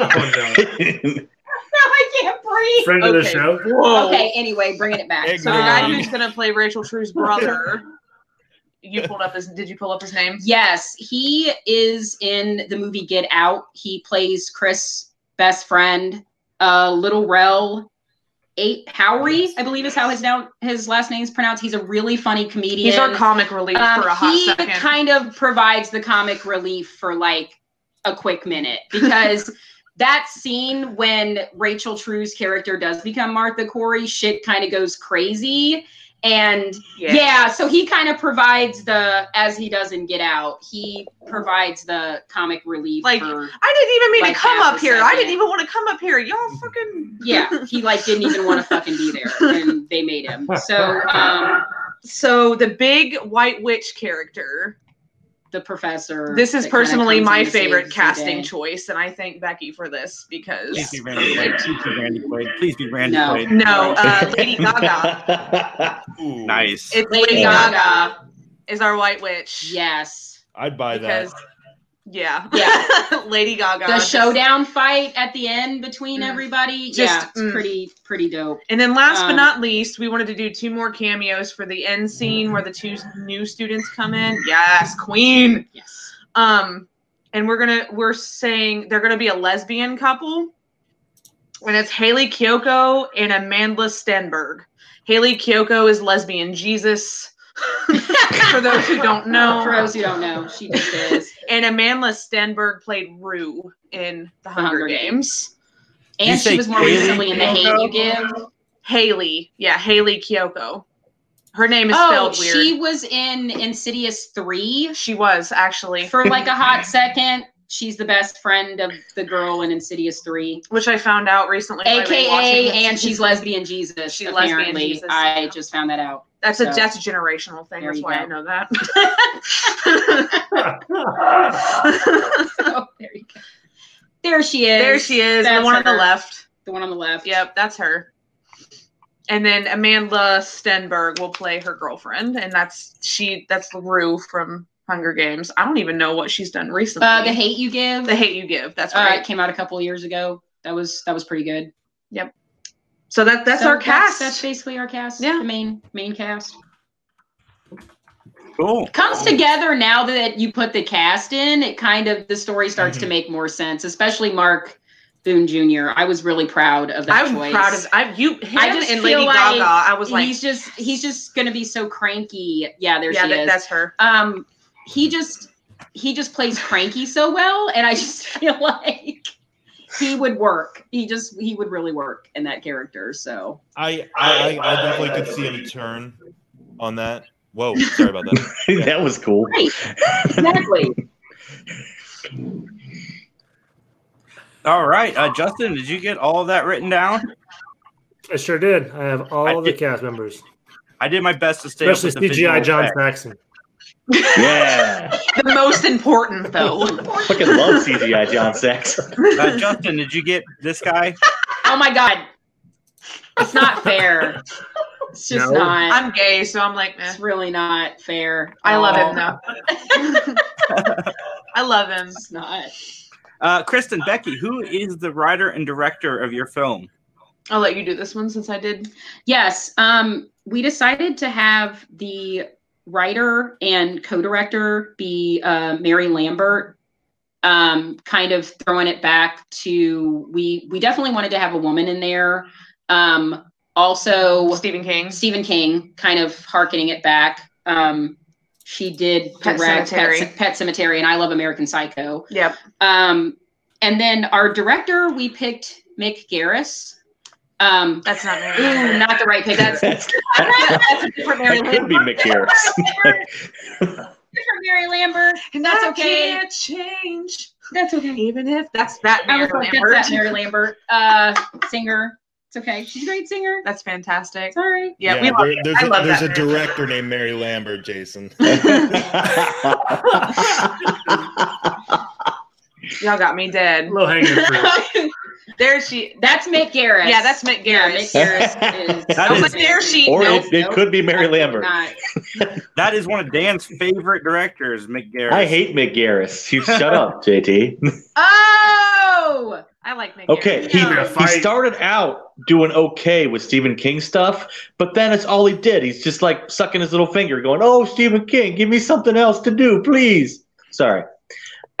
Oh, no. now I can't breathe. Friend of the show. Whoa. Okay. Anyway, bringing it back. So the guy who's gonna play Rachel True's brother. You pulled up his. Did you pull up his name? Yes, he is in the movie Get Out. He plays Chris' best friend, uh, Little Rel. Eight Howery, I believe is how his now his last name is pronounced. He's a really funny comedian. He's our comic relief Um, for a hot he second. kind of provides the comic relief for like a quick minute because that scene when Rachel True's character does become Martha Corey, shit kind of goes crazy. And yeah. so he kind of provides the as he does in Get Out, he provides the comic relief Like, for I didn't even mean Like to come up a here. I didn't even want to come up here. Y'all fucking. yeah, he like didn't even want to fucking be there and they made him. So um So the big white witch character. The professor This is personally my favorite casting day. choice, and I thank Becky for this because Please be Randy Quaid. Please be Randy Quaid. Please be Randy No. Quaid. no, uh, Lady Gaga. Ooh, Nice. It's Lady Lady Gaga. Gaga is our white witch. Yes. I'd buy that. Yeah, Yeah. Lady Gaga. the showdown fight at the end between Mm. everybody Just, yeah it's mm. pretty pretty dope And then last but Um, not least, we wanted to do two more cameos for the end scene where the two new students come in. Yes, Queen. yes Um, and we're gonna we're saying they're gonna be a lesbian couple, and it's Hayley Kiyoko and Amanda Stenberg. Hayley Kiyoko is lesbian Jesus. For those who don't know, for those who don't know she just is. And Amanda Stenberg played Rue in The Hunger, Hunger Games. and she was more Haley recently in the hate you give Haley, yeah, Hayley Kiyoko. Her name is oh spelled weird. she was in insidious 3 She was actually, for like a hot second she's the best friend of the girl in insidious 3 which I found out recently. aka and she's lesbian jesus She's lesbian apparently. Jesus. i just found that out That's a so- that's a generational thing. That's why go. I know that. oh, there you go there she is there she is, the That's one on the left. the one on the left Yep, that's her. And then Amanda Stenberg will play her girlfriend, and that's she. That's Rue from Hunger Games. I don't even know what she's done recently. uh the hate you give The Hate You Give. That's Uh, right. it came out a couple years ago. That was that was pretty good. So that that's So our cast. That's, basically our cast. Yeah. the main main cast Cool. comes together now that you put the cast in. It kind of the story starts to Mhm. make more sense, especially Mark Boone Jr. I was really proud of that I'm choice. proud of I you him I just and feel Lady like Gaga. I was like, he's just he's just gonna be so cranky. Yeah, there yeah, she that, is. that's her. um, he just he just plays cranky so well, and I just feel like he would work. He just he would really work in that character. So I, I, I I definitely could see him turn on that. Whoa, sorry about that. that was cool. Right. exactly. All right, uh, Justin, did you get all of that written down? I sure did. I have all I the did- cast members, I did my best to stay up especially with CGI visual John effects. Saxon. Yeah. The most important though. Fucking love CGI John Sex. Uh, Justin, did you get this guy? Oh my god. It's not fair. It's just No. not. I'm gay, so I'm like, eh. it's really not fair. I love at him all. though. I love him. It's not. Uh, Kristen, Becky, who is the writer and director of your film? I'll let you do this one since I did. Yes. Um, we decided to have the writer and co-director be uh, Mary Lambert. Um, kind of throwing it back to we we definitely wanted to have a woman in there. Um, also Stephen King. Stephen King, kind of harkening it back. Um, she did Pet direct Sematary. Pet, Pet Cemetery, and I love American Psycho. Yep. Um, and then our director, we picked Mick Garris. Um, That's not Mary. ooh, not the right pick. That's That's, That's a different Mary that could be Lambert. Mick Garris. different Mary Lambert. And That's I okay. Can't change, That's okay. even if that's that I Mary was like, Lambert. that's that Mary Lambert. Uh, singer. It's okay. She's a great singer. That's fantastic. It's all right. Yeah, we love there- it. there's I a, love there's that a director named Mary Lambert, Jason. Y'all got me dead. Low hanging fruit. There she. That's Mick Garris. Yeah, that's Mick Yeah, Mick Garris is. That I is- there she. or Nope. it, it could be Mary Lambert. That is one of Dan's favorite directors, Mick Garris. I hate Mick Garris. You shut up, JT. Oh, I like Mick. Okay, Garris. he, he started out doing okay with Stephen King stuff, but then it's all he did. He's just like sucking his little finger, going, "Oh, Stephen King, give me something else to do, please." Sorry,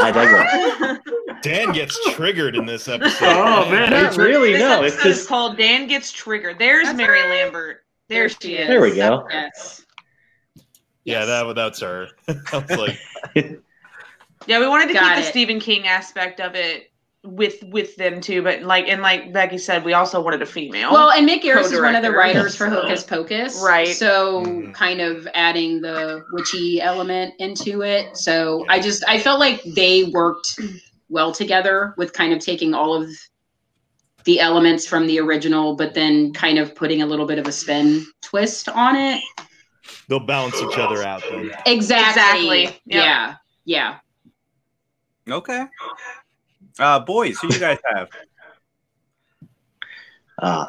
I digress. Dan gets triggered in this episode. Oh, man. Not really, This no. It's just called Dan Gets Triggered. There's That's Mary all right. Lambert. There she is. There we go. Yes. Yeah, that that's her. I was like, Yeah, we wanted to Got keep the. Stephen King aspect of it with with them too, but like and like Becky said, we also wanted a female. Well, and Mick Garris is one of the writers for Hocus Pocus, Right. So, Mhm. kind of adding the witchy element into it. So, I just I felt like they worked well together with kind of taking all of the elements from the original, but then kind of putting a little bit of a spin twist on it. they'll balance each other out. Then. Exactly. Exactly. Yep. Yeah. Yeah. Okay. Uh, boys, who you guys have? uh,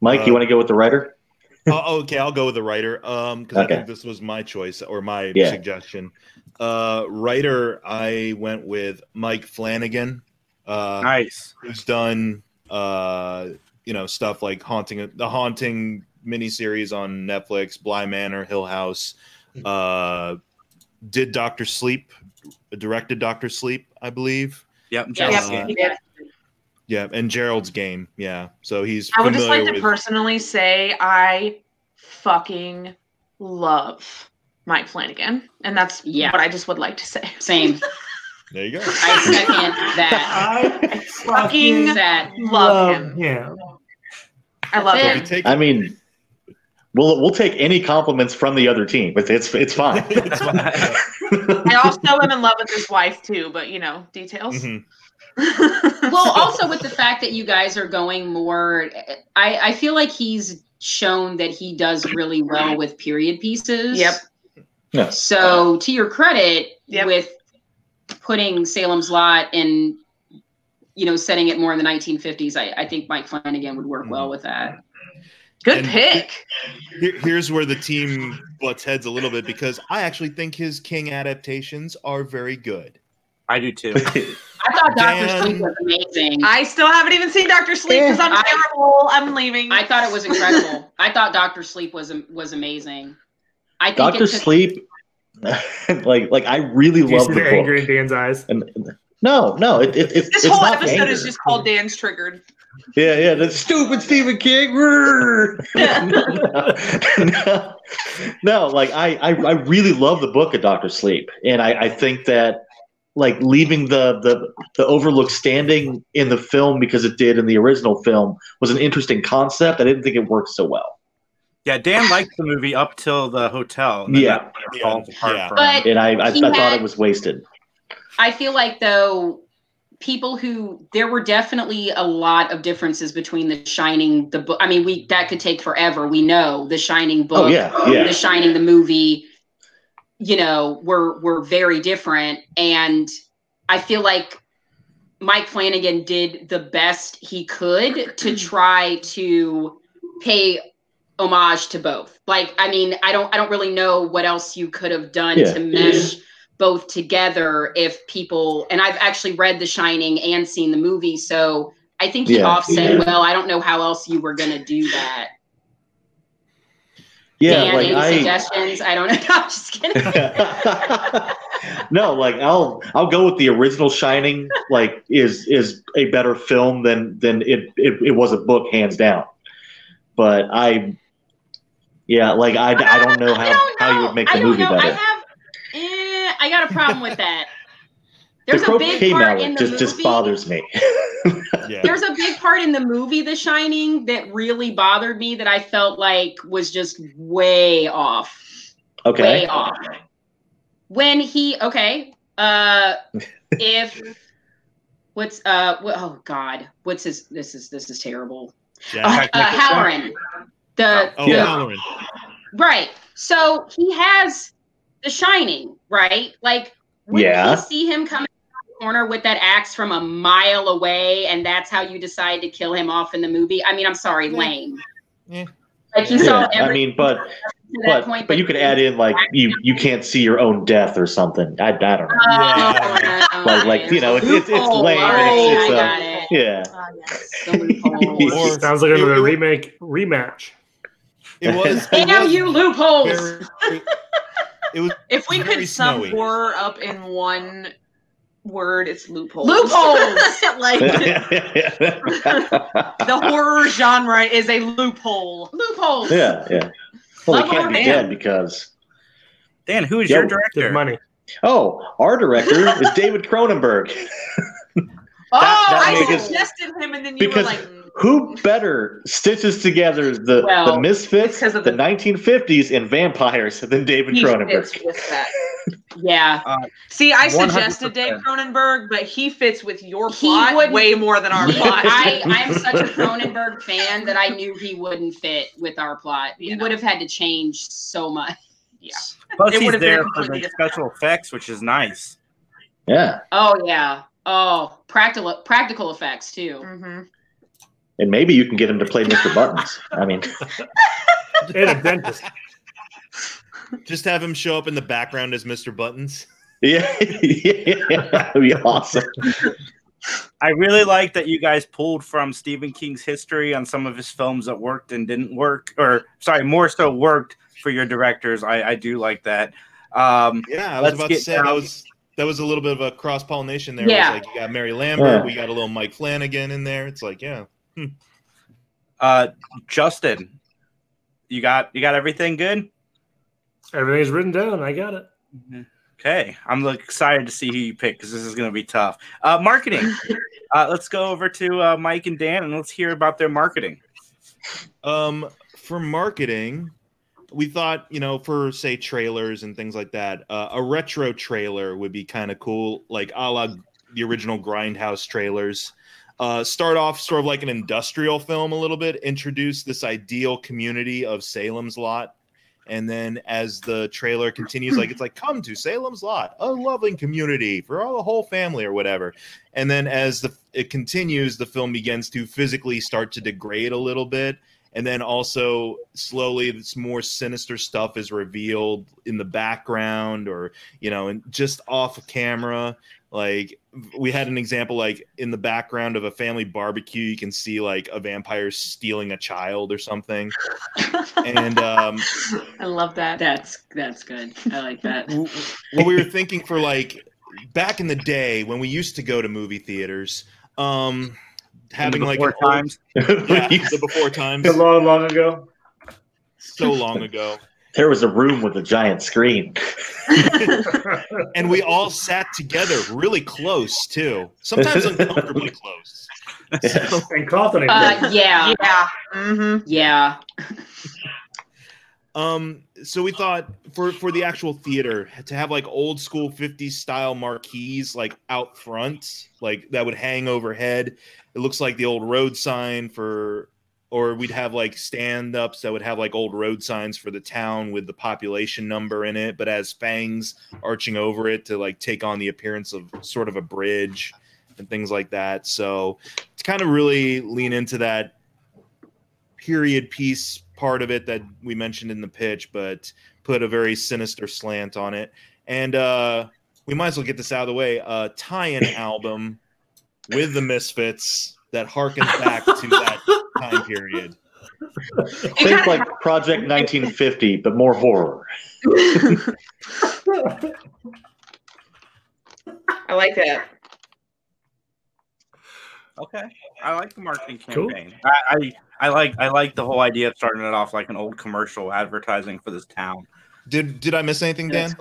Mike, you Uh, want to go with the writer? oh, okay, I'll go with the writer. Um, because Okay. I think this was my choice or my Yeah. suggestion. Uh, writer, I went with Mike Flanagan. Uh, Nice. who's done uh you know stuff like haunting the haunting miniseries on netflix bly manor hill house uh did dr sleep directed dr sleep i believe Yep. Yes. Jealous. Yeah. yeah and gerald's game yeah so he's I would just familiar like to personally say I fucking love Mike Flanagan, and that's Yeah. what I just would like to say. Same. there you go I second that. I fucking That. love him. Yeah. I love That's him. Take- I mean, we'll we'll take any compliments from the other team. It's it's, it's fine. It's fine. I also am in love with his wife too, but you know details. Mhm. well also with the fact that you guys are going more i i feel like he's shown that he does really well with period pieces Yep. Yeah. so to your credit Yep. with putting salem's lot and you know setting it more in the 1950s i, I think mike flanagan would work well with that Good And- pick. Here- here's where the team butts heads a little bit because i actually think his king adaptations are very good I do too. i thought dr sleep was amazing I still haven't even seen Doctor Sleep because I'm I- terrible. I'm leaving. i thought it was incredible i thought dr sleep was was amazing i think Doctor took- Sleep, like like I really love see the the book. anger in Dan's eyes? And, no, no, it, it, it's this it's whole not episode anger. is just called Dan's Triggered. Yeah, yeah, the stupid Stephen King. no, no, like I, I, I really love the book of Doctor Sleep, and I, I think that like leaving the, the the Overlook standing in the film because it did in the original film was an interesting concept. I didn't think it worked so well. Yeah, Dan liked the movie up till the hotel. and then Yeah. that kind falls apart Yeah. for But- And I, I, He I thought had- it was wasted. I feel like though people who there were definitely a lot of differences between the Shining the book. I mean, we that could take forever. We know the Shining oh, book, Oh yeah, yeah. the Shining the movie. You know, were were very different, and I feel like Mike Flanagan did the best he could to try to pay homage to both. Like, I mean, I don't I don't really know what else you could have done Yeah. to mesh both together if people and I've actually read The Shining and seen the movie, so I think he Yeah. offset Yeah. well. I don't know how else you were gonna do that. Yeah, Dan, like any I. suggestions? I don't know. I'm just kidding. no, like I'll I'll go with the original Shining. Like is is a better film than than it it, it was a book hands down. But I, yeah, like I, I don't know I how don't how you would make I the don't movie know. I better. Have I got a problem with that. The There's a big part mallet in the just movie. just bothers me. Yeah. There's a big part in the movie The Shining that really bothered me that I felt like was just way off. Okay. Way off. When he okay, uh if what's uh wh- oh god, what's his this is this is terrible. Uh, Jack. uh, Halloran. The, oh, the Yeah. Halloran. Right. So he has The Shining, right? Like, when Yeah. you see him coming around the corner with that axe from a mile away, and that's how you decide to kill him off in the movie. I mean, I'm sorry, Yeah. lame. Yeah. Like you saw Yeah, I mean, but to that but point, but you could add in like you you can't see your own death or something. I, I don't know. Yeah. Oh, Like- like, you know, it's- it's- it's lame, All but it's- it's, I uh, got it. Yeah. Ah, yes. The. Or- Sounds like It- another it- remake rematch. It was. It Damn was you loopholes! very- it, it was If we could sum snowy. horror up in one word, it's loopholes. Loopholes! like the horror genre is a loophole. Loopholes. yeah, yeah. Well, Love they can't be our dead because Dan, who is Yo, your Good director? money. oh, our director is David Cronenberg. Oh, that I makes- suggested him, and then you because were like. Who better stitches together the, Well, the Misfits, of the the- 1950s, and vampires than David Cronenberg? fits with that. Yeah. See, I 100%. suggested Dave Cronenberg, but he fits with your plot wouldn't- way more than our plot. I, I'm such a Cronenberg fan that I knew he wouldn't fit with our plot. We You know. would have had to change so much. yeah. Plus, It he's there for the different special effects, which is nice. Yeah, Oh yeah. Oh, practical practical effects too. hmm and maybe you can get him to play Mr. Buttons. I mean, And a dentist. just have him show up in the background as Mr. Buttons. yeah, yeah that'd be awesome. I really like that you guys pulled from Stephen King's history on some of his films that worked and didn't work, or sorry, more so worked for your directors. I, I do like that. Um, Yeah, I was Let's about get to say down- that was that was a little bit of a cross pollination there. Yeah. It was like you got Mary Lambert, Yeah. we got a little Mike Flanagan in there. It's like, yeah, uh, Justin, you got you got everything good. Everything's written down. I got it. Okay, I'm excited to see who you pick because this is going to be tough. Uh, marketing. uh, let's go over to uh, Mike and Dan and let's hear about their marketing. Um, for marketing, we thought, you know, for say trailers and things like that, uh, a retro trailer would be kind of cool, like a la the original Grindhouse trailers. Uh, start off sort of like an industrial film a little bit, introduce this ideal community of Salem's Lot. And then as the trailer continues, like it's like, come to Salem's Lot, a loving community for all the whole family or whatever. And then as the it continues, the film begins to physically start to degrade a little bit and then also slowly this more sinister stuff is revealed in the background or you know and just off camera like we had an example like in the background of a family barbecue you can see like a vampire stealing a child or something and um I love that. That's that's good. I like that. w- what we were thinking for like back in the day when we used to go to movie theaters um having like Before an old- times. yeah, the before times So long, long ago. so long ago there was a room with a giant screen. and we all sat together really close too sometimes uncomfortably close Yes. And Cawthon. Uh, yeah, yeah. hmm yeah. um so we thought for for the actual theater to have like old school 50s style marquees like out front like that would hang overhead it looks like the old road sign for or we'd have like stand-ups that would have like old road signs for the town with the population number in it but as fangs arching over it to like take on the appearance of sort of a bridge and things like that so to kind of really lean into that period piece part of it that we mentioned in the pitch, but put a very sinister slant on it. And uh, we might as well get this out of the way. A tie-in album with the Misfits that harkens back to that time period. Think like Project 1950, but more horror. I like that. Okay, I like the marketing Cool. campaign. I, I I like I like the whole idea of starting it off like an old commercial advertising for this town. Did did I miss anything, Dan?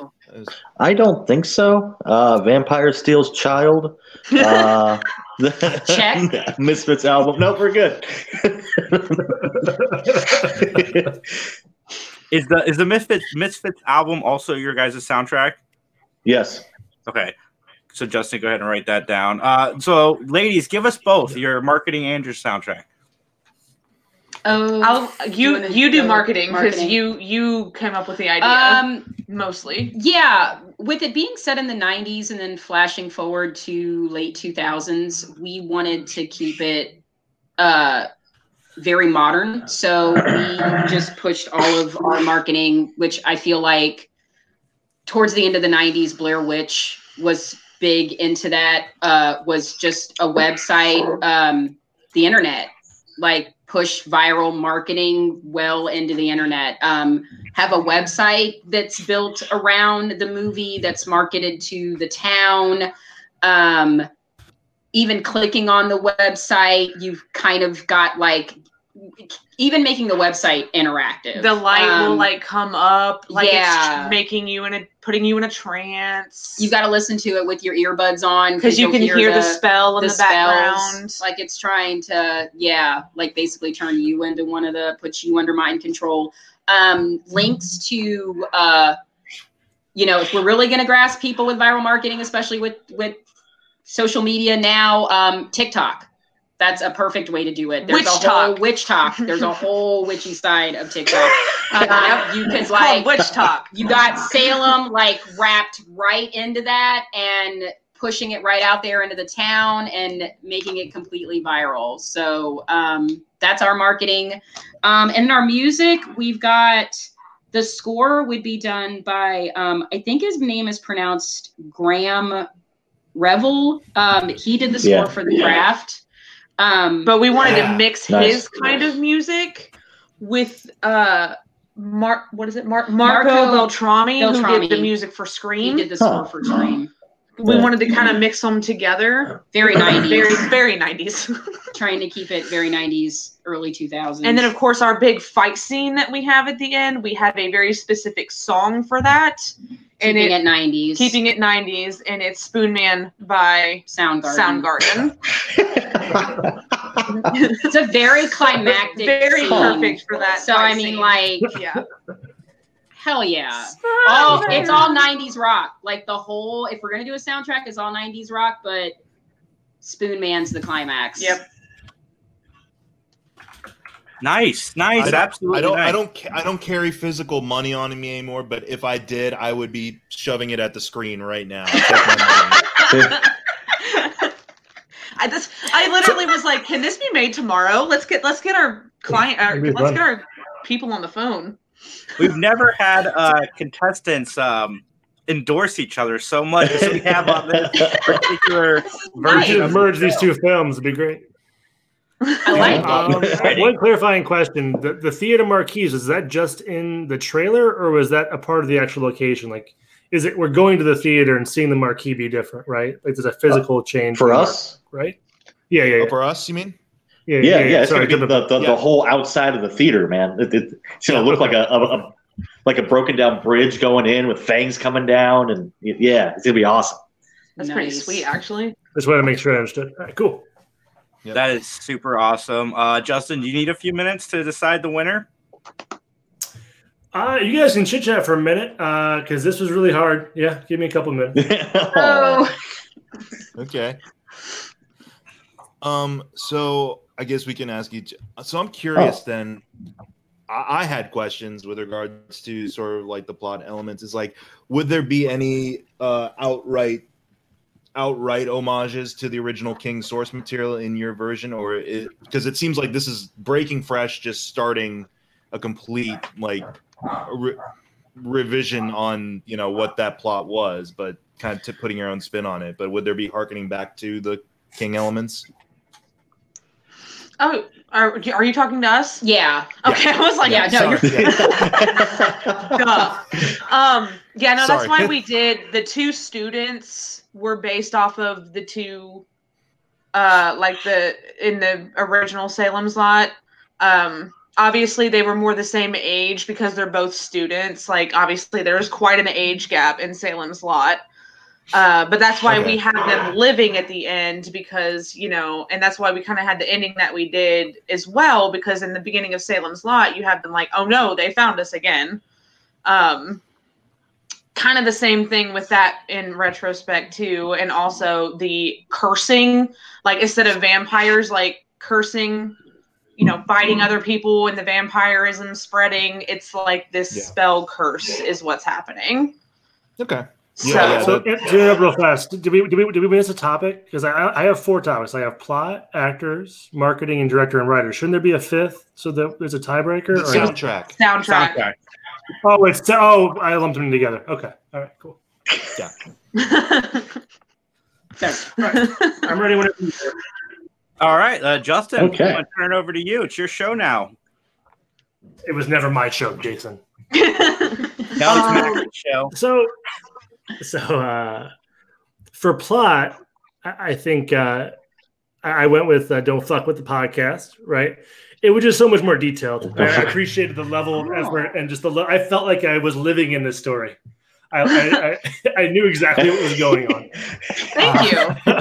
I don't think so. Uh, Vampire Steals Child. Uh, Check. Misfits album. No, we're good. Is the is the Misfits Misfits album also your guys' soundtrack? yes. Okay. So Justin, go ahead and write that down. Uh, so ladies, give us both your marketing and your soundtrack. Oh, I'll you wanna you do marketing because you you came up with the idea um, mostly. yeah. With it being set in the '90s and then flashing forward to late 2000s, we wanted to keep it uh, very modern. So we just pushed all of our marketing, which I feel like towards the end of the 90s, Blair Witch was big into that. Uh, was just a website, um, the internet, like push viral marketing well into the internet. Um, have a website that's built around the movie that's marketed to the town. Um, even clicking on the website, you've kind of got like even making the website interactive. The light will Um, like come up, like yeah. it's making you in a putting you in a trance. You've got to listen to it with your earbuds on because you can hear, the, spell in the, spells. background. Like it's trying to, yeah, like basically turn you into one of the put you under mind control. Um, links to, uh, you know, if we're really going to grasp people with viral marketing, especially with with social media now, um, TikTok. That's a perfect way to do it. There's Witch a whole talk. witch talk. There's a whole witchy side of TikTok. Uh, you could It's like witch talk. you got Salem like wrapped right into that and pushing it right out there into the town and making it completely viral. So um, that's our marketing. Um, and in our music, we've got the score would be done by um, I think his name is pronounced Graeme Revell. Um, he did the score Yeah. for the craft. Um, But we wanted to mix Nice. his kind of music with uh Mark what is it? Mar- Marco, Marco Beltrami, who did the music for he Scream. did the score Huh. for Scream. we wanted to kind of mix them together. Very 90s. Very very 90s. trying to keep it very 90s, early 2000s. and then of course our big fight scene that we have at the end, we have a very specific song for that. And keeping it, it 90s. keeping it 90s and it's Spoon Man by Soundgarden. Soundgarden. It's a very climactic. very scene. perfect for that. So I mean, scene. like, yeah. hell yeah. All it's all 90s rock. Like the whole. If we're gonna do a soundtrack, it's all 90s rock. But Spoon Man's the climax. Yep. Nice, nice, I don't- absolutely. I don't. nice. I don't. ca- I don't carry physical money on me anymore. But if I did, I would be shoving it at the screen right now. Take my money. I just I literally was like, can this be made tomorrow? Let's get let's get our client our, let's fun. get our people on the phone. We've never had uh, contestants um, endorse each other so much as we have on this particular We version. should of merge these two films. It'd be great. I like Um, it. one clarifying question: the, the theater marquees is that just in the trailer, or was that a part of the actual location? Like, is it we're going to the theater and seeing the marquee be different, right? Like, there's a physical change For us? mark- right? Yeah, yeah, yeah, Oh, for us, you mean? yeah. Yeah, yeah. It's Sorry, gonna be the, the, Yeah. the whole outside of the theater, man. It, it- it's gonna look like a, a, a like a broken down bridge going in with fangs coming down, and y- yeah, it's gonna be awesome. That's pretty sweet, actually. Just want to make sure I understood. All right, cool. That is super awesome. Uh, Justin, do you need a few minutes to decide the winner? Uh, you guys can chit chat for a minute because this was really hard. Yeah, give me a couple minutes. Oh, Okay. Um. So I guess we can ask each. So I'm curious. Then, I, I had questions with regards to sort of like the plot elements. Is like, would there be any uh, outright outright homages to the original King source material in your version, or because it, seems like this is breaking fresh, just starting a complete like re- revision on you know what that plot was, but kind of t- putting your own spin on it. But would there be harkening back to the King elements? Oh, are, are you talking to us? Yeah. Okay, I was like, Yeah, no, Sorry. Duh. um, yeah, no, that's why we did the two students were based off of the two, uh, like the in the original Salem's Lot. Um, obviously they were more the same age because they're both students. Like obviously there's quite an age gap in Salem's Lot. Uh, but that's why Okay. we had them living at the end because you know, and that's why we kind of had the ending that we did as well because in the beginning of Salem's Lot you have them like, oh no, they found us again. Um, kind of the same thing with that in retrospect too, and also the cursing, like instead of vampires like cursing, you know, biting other people and the vampirism spreading, it's like this Yeah. spell curse is what's happening. Okay. So, Yeah, yeah, So, that- to real fast, did we did we did we miss a topic? Because I I have four topics. I have plot, actors, marketing, and director and writer. Shouldn't there be a fifth so that there's a tiebreaker? The Or not? soundtrack. soundtrack. Soundtrack. Oh, it's oh I lumped them together. Okay, all right, cool. Yeah. Thanks. I'm ready whenever. you. All right, uh, Justin. Okay. I'm gonna turn it over to you. It's your show now. It was never my show, Jason. Now it's Um, Mac's show. So, so uh, for plot, I, I think uh, I I went with uh, "Don't Fuck with the Podcast." Right? It was just so much more detailed. I, I appreciated the level of effort and just the. Le- I felt like I was living in this story. I, I, I, I knew exactly what was going on. Thank you.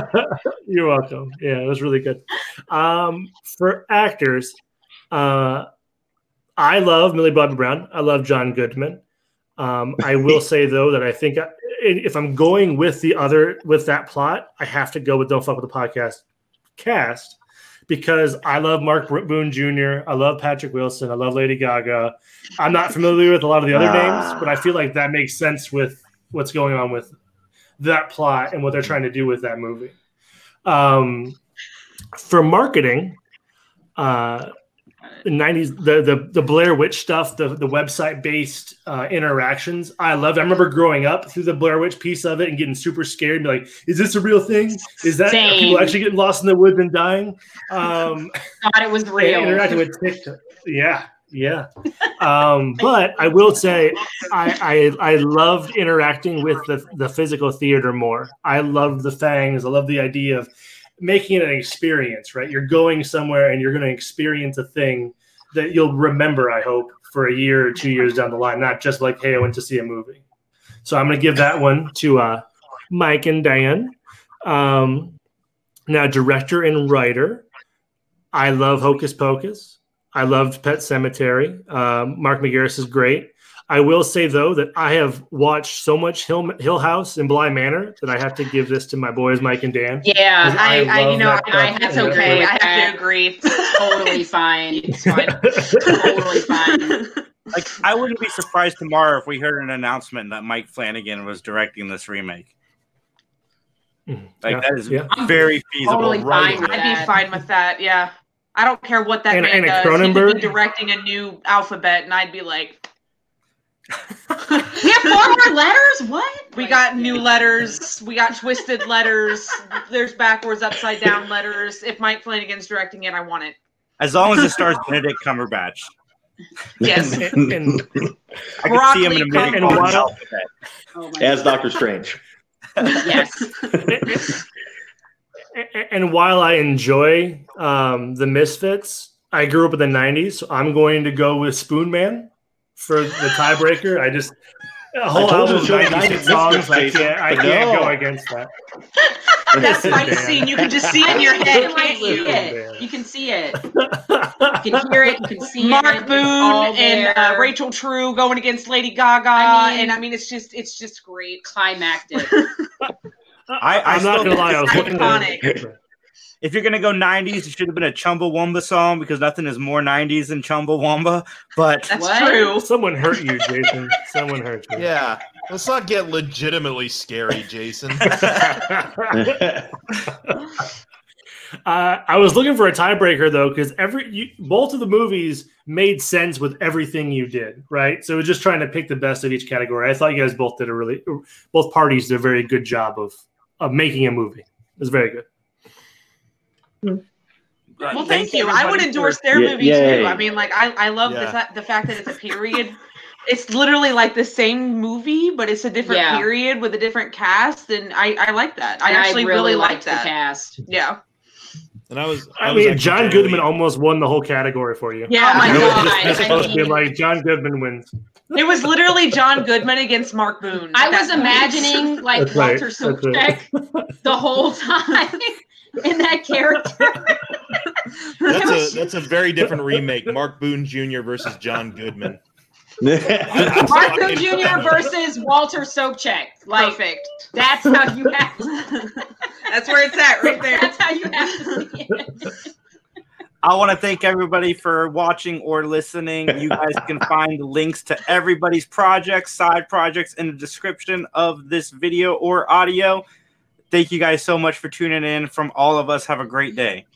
You're welcome. Yeah, it was really good. Um, for actors, uh, I love Millie Bobby Brown. I love John Goodman. Um, I will say though that I think I, if I'm going with the other with that plot, I have to go with Don't Fuck with the Podcast cast because I love Mark Boone Jr. I love Patrick Wilson. I love Lady Gaga. I'm not familiar with a lot of the other Ah. names, but I feel like that makes sense with what's going on with that plot and what they're trying to do with that movie. Um, for marketing, uh, the 90s, the, the the Blair Witch stuff, the the website based uh, interactions, I loved. I remember growing up through the Blair Witch piece of it and getting super scared, and be like, "Is this a real thing? Is that people actually getting lost in the woods and dying?" Um, Thought it was real. interacting with TikTok. Yeah, yeah. Um, but I will say, I, I I loved interacting with the the physical theater more. I loved the fangs. I love the idea of making it an experience. Right, you're going somewhere and you're going to experience a thing that you'll remember. I hope for a year or two years down the line, not just like, hey, I went to see a movie. So I'm going to give that one to uh, Mike and Dan. Um, now, director and writer. I love Hocus Pocus. I loved Pet Cemetery. Um, Mark McGarris is great. I will say though that I have watched so much Hill, Hill House and Bly Manor that I have to give this to my boys Mike and Dan. yeah, I, I I, you know, that I, stuff. that's Yeah. okay. I have that. to agree. totally fine. It's fine. Totally fine. Like, I wouldn't be surprised tomorrow if we heard an announcement that Mike Flanagan was directing this remake. Mm-hmm. Like Yeah, that is yeah. very feasible. Totally right fine I'd that. be fine with that. Yeah, I don't care what that And- man and a does. He could Cronenberg? be directing a new alphabet, and I'd be like, We have four more letters. What? we got new letters, we got twisted letters. There's backwards, upside down letters. If Mike Flanagan's directing it, I want it. As long as it stars Benedict Cumberbatch. Yes. And, and- I can see him in a Broccoli movie and while- Oh As Doctor Strange. yes. and while I enjoy um, the Misfits, I grew up in the '90s, so I'm going to go with Spoon Man for the tiebreaker. I just a whole told album of show 90s Misfits, songs. I can't, I but can't no. go against that. That Listen, fight Dan. scene, you can just see it in your head, can, like, can't see you? it. You can see it. You can hear it. You can see it. Mark Boone and uh. Rachel True going against Lady Gaga, I mean- and I mean, it's just, it's just great. climactic. I- I I'm not gonna lie. I was think looking it's at if you're gonna go '90s, it should have been a Chumbawamba song because nothing is more '90s than Chumbawamba. But That's What? true. Someone hurt you, Jason. Someone hurt you. Yeah, let's not get legitimately scary, Jason. Uh, I was looking for a tiebreaker though, because every you, both of the movies made sense with everything you did, right? So we're just trying to pick the best of each category. I thought you guys both did a really, both parties did a very good job of of making a movie. It was very good. Well, thank, you. I would endorse their Yeah, movie yay. too. I mean, like I, I love the Yeah. fa- the fact that it's a period. it's literally like the same movie, but it's a different Yeah. period with a different cast, and I, I like that. I And actually really, like liked the that. cast. Yeah. And I was, I, was mean, actually John generally- Goodman almost won the whole category for you. Yeah. Oh my It was God, just- it's I supposed to be mean- like John Goodman wins. It was literally John Goodman against Mark Boone. I at that was point. imagining like That's Walter right. Sobchak the whole time in that character. That's a that's a very different remake. Mark Boone Jr. versus John Goodman. Mark Boone Jr. versus Walter Sobchak. Like Perfect. that's how you have to, That's where it's at, right there. that's how you have to see it. I want to thank everybody for watching or listening. You guys can find links to everybody's projects, side projects in the description of this video or audio. Thank you guys so much for tuning in. From all of us, have a great day.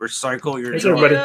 Recycle your Thanks, everybody.